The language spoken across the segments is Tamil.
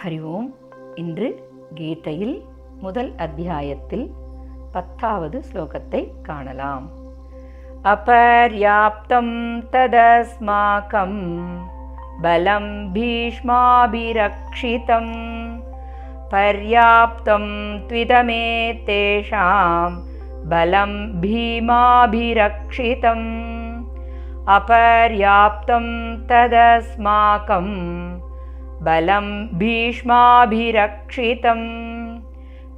ஹரி ஓம் இன்று கீதையில் முதல் அத்தியாயத்தில் பத்தாவது ஸ்லோகத்தை காணலாம் அபர்யாப்தம் ததஸ்மாகம் பலம் பீஷ்மாபிரக்ஷிதம் பர்யாப்தம் த்விதமே தேஷாம் பலம் பீமாபிரக்ஷிதம் அபர்யாப்தம் ததஸ்மாகம் बलं भीष्माभिरक्षितं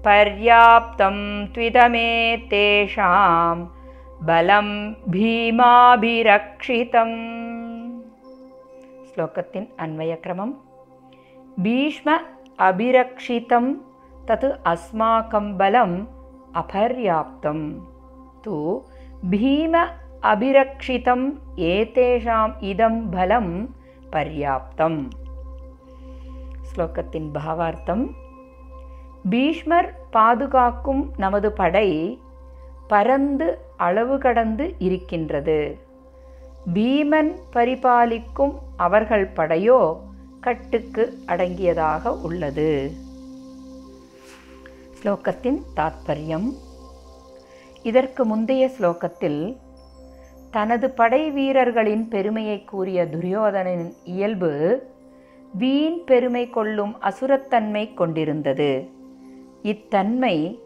पर्याप्तं त्विदमेतेषां बलं भीमाभिरक्षितम्। श्लोकस्य अन्वयक्रमं भीष्म अभिरक्षितं तत् अस्माकं बलम् अपर्याप्तं तु भीम अभिरक्षितम् एतेषाम् इदं बलं पर्याप्तम्। ஸ்லோகத்தின் பாவார்த்தம். பீஷ்மர் பாதுகாக்கும் நமது படை பரந்து அளவு கடந்து இருக்கின்றது. பீமன் பரிபாலிக்கும் அவர்கள் படையோ கட்டுக்கு அடங்கியதாக உள்ளது. ஸ்லோகத்தின் தாத்பரியம். இதற்கு முந்தைய ஸ்லோகத்தில் தனது படை வீரர்களின் பெருமையை கூறிய துரியோதனின் இயல்பு வீண் பெருமை கொள்ளும் அசுரத்தன்மை கொண்டிருந்தது. இத்தன்மை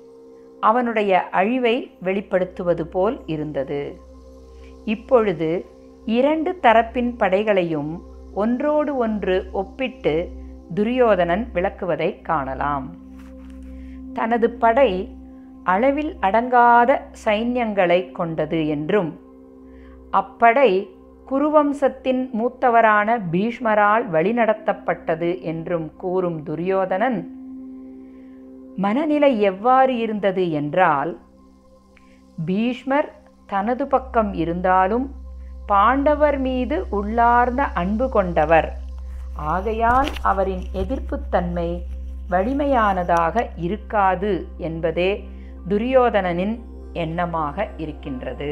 அவனுடைய அழிவை வெளிப்படுத்துவது போல் இருந்தது. இப்பொழுது இரண்டு தரப்பின் படைகளையும் ஒன்றோடு ஒன்று ஒப்பிட்டு துரியோதனன் விளக்குவதை காணலாம். தனது படை அளவில் அடங்காத சைன்யங்களை கொண்டது என்றும் அப்படை குருவம்சத்தின் மூத்தவரான பீஷ்மரால் வழிநடத்தப்பட்டது என்றும் கூறும் துரியோதனன் மனநிலை எவ்வாறு இருந்தது என்றால் பீஷ்மர் தனது பக்கம் இருந்தாலும் பாண்டவர் மீது உள்ளார்ந்த அன்பு கொண்டவர். ஆகையால் அவரின் எதிர்ப்புத்தன்மை வலிமையானதாக இருக்காது என்பதே துரியோதனனின் எண்ணமாக இருக்கின்றது.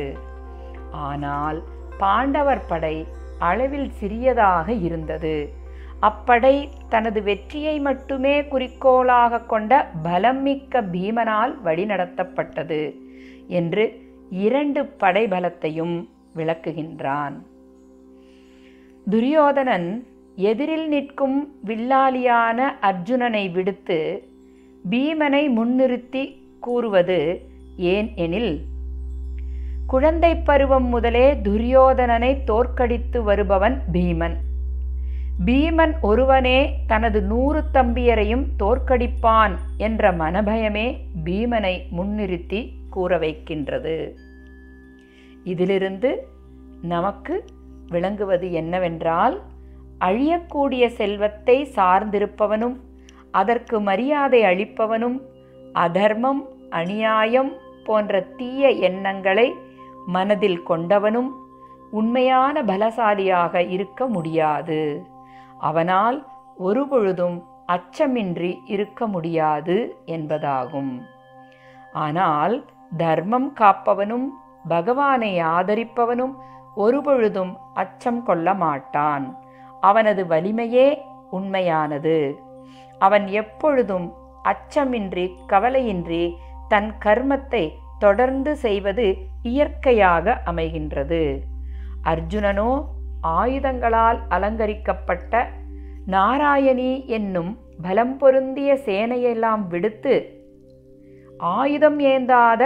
ஆனால் பாண்டவர் படை அளவில் சிறியதாக இருந்தது. அப்படை தனது வெற்றியை மட்டுமே குறிக்கோளாக கொண்ட பலம் மிக்க பீமனால் வழிநடத்தப்பட்டது என்று இரண்டு படைபலத்தையும் விளக்குகின்றான். துரியோதனன் எதிரில் நிற்கும் வில்லாளியான அர்ஜுனனை விடுத்து பீமனை முன்னிறுத்தி கூறுவது ஏன் எனில் குழந்தை பருவம் முதலே துரியோதனனை தோற்கடித்து வருபவன் பீமன். பீமன் ஒருவனே தனது நூறு தம்பியரையும் தோற்கடிப்பான் என்ற மனபயமே பீமனை முன்னிறுத்தி கூற வைக்கின்றது இதிலிருந்து நமக்கு விளங்குவது என்னவென்றால் அழியக்கூடிய செல்வத்தை சார்ந்திருப்பவனும் அதற்கு மரியாதை அளிப்பவனும் அதர்மம் அநியாயம் போன்ற தீய எண்ணங்களை மனதில் கொண்டவனும் உண்மையான பலசாலியாக இருக்க முடியாது. அவனால் ஒருபொழுதும் அச்சமின்றி இருக்க முடியாது என்பதாகும். ஆனால் தர்மம் காப்பவனும் பகவானை ஆதரிப்பவனும் ஒருபொழுதும் அச்சம் கொள்ள மாட்டான். அவனது வலிமையே உண்மையானது. அவன் எப்பொழுதும் அச்சமின்றி கவலையின்றி தன் கர்மத்தை தொடர்ந்து செய்வது இயற்கையாக அமைகின்றது. அர்ஜுனனோ ஆயுதங்களால் அலங்கரிக்கப்பட்ட நாராயணி என்னும் பலம் பொருந்திய சேனையெல்லாம் விடுத்து ஆயுதம் ஏந்தாத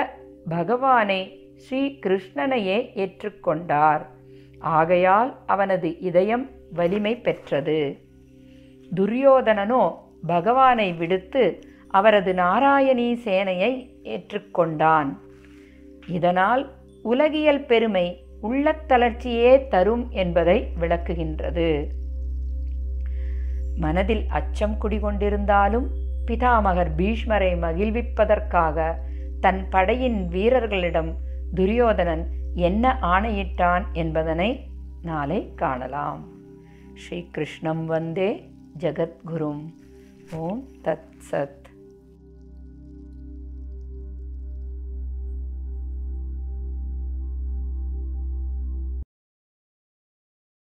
பகவானை ஸ்ரீ கிருஷ்ணனையே ஏற்றுக்கொண்டார். ஆகையால் அவனது இதயம் வலிமை பெற்றது. துரியோதனனோ பகவானை விடுத்து அவரது நாராயணி சேனையை ஏற்றுக்கொண்டான். இதனால் உலகியல் பெருமை உள்ளத்தளர்ச்சியே தரும் என்பதை விளக்குகின்றது. மனதில் அச்சம் குடிகொண்டிருந்தாலும் பிதாமகர் பீஷ்மரை மகிழ்விப்பதற்காக தன் படையின் வீரர்களிடம் துரியோதனன் என்ன ஆணையிட்டான் என்பதனை நாளை காணலாம். ஸ்ரீ கிருஷ்ணம் வந்தே ஜகத்குரும். ஓம் தத் சத்.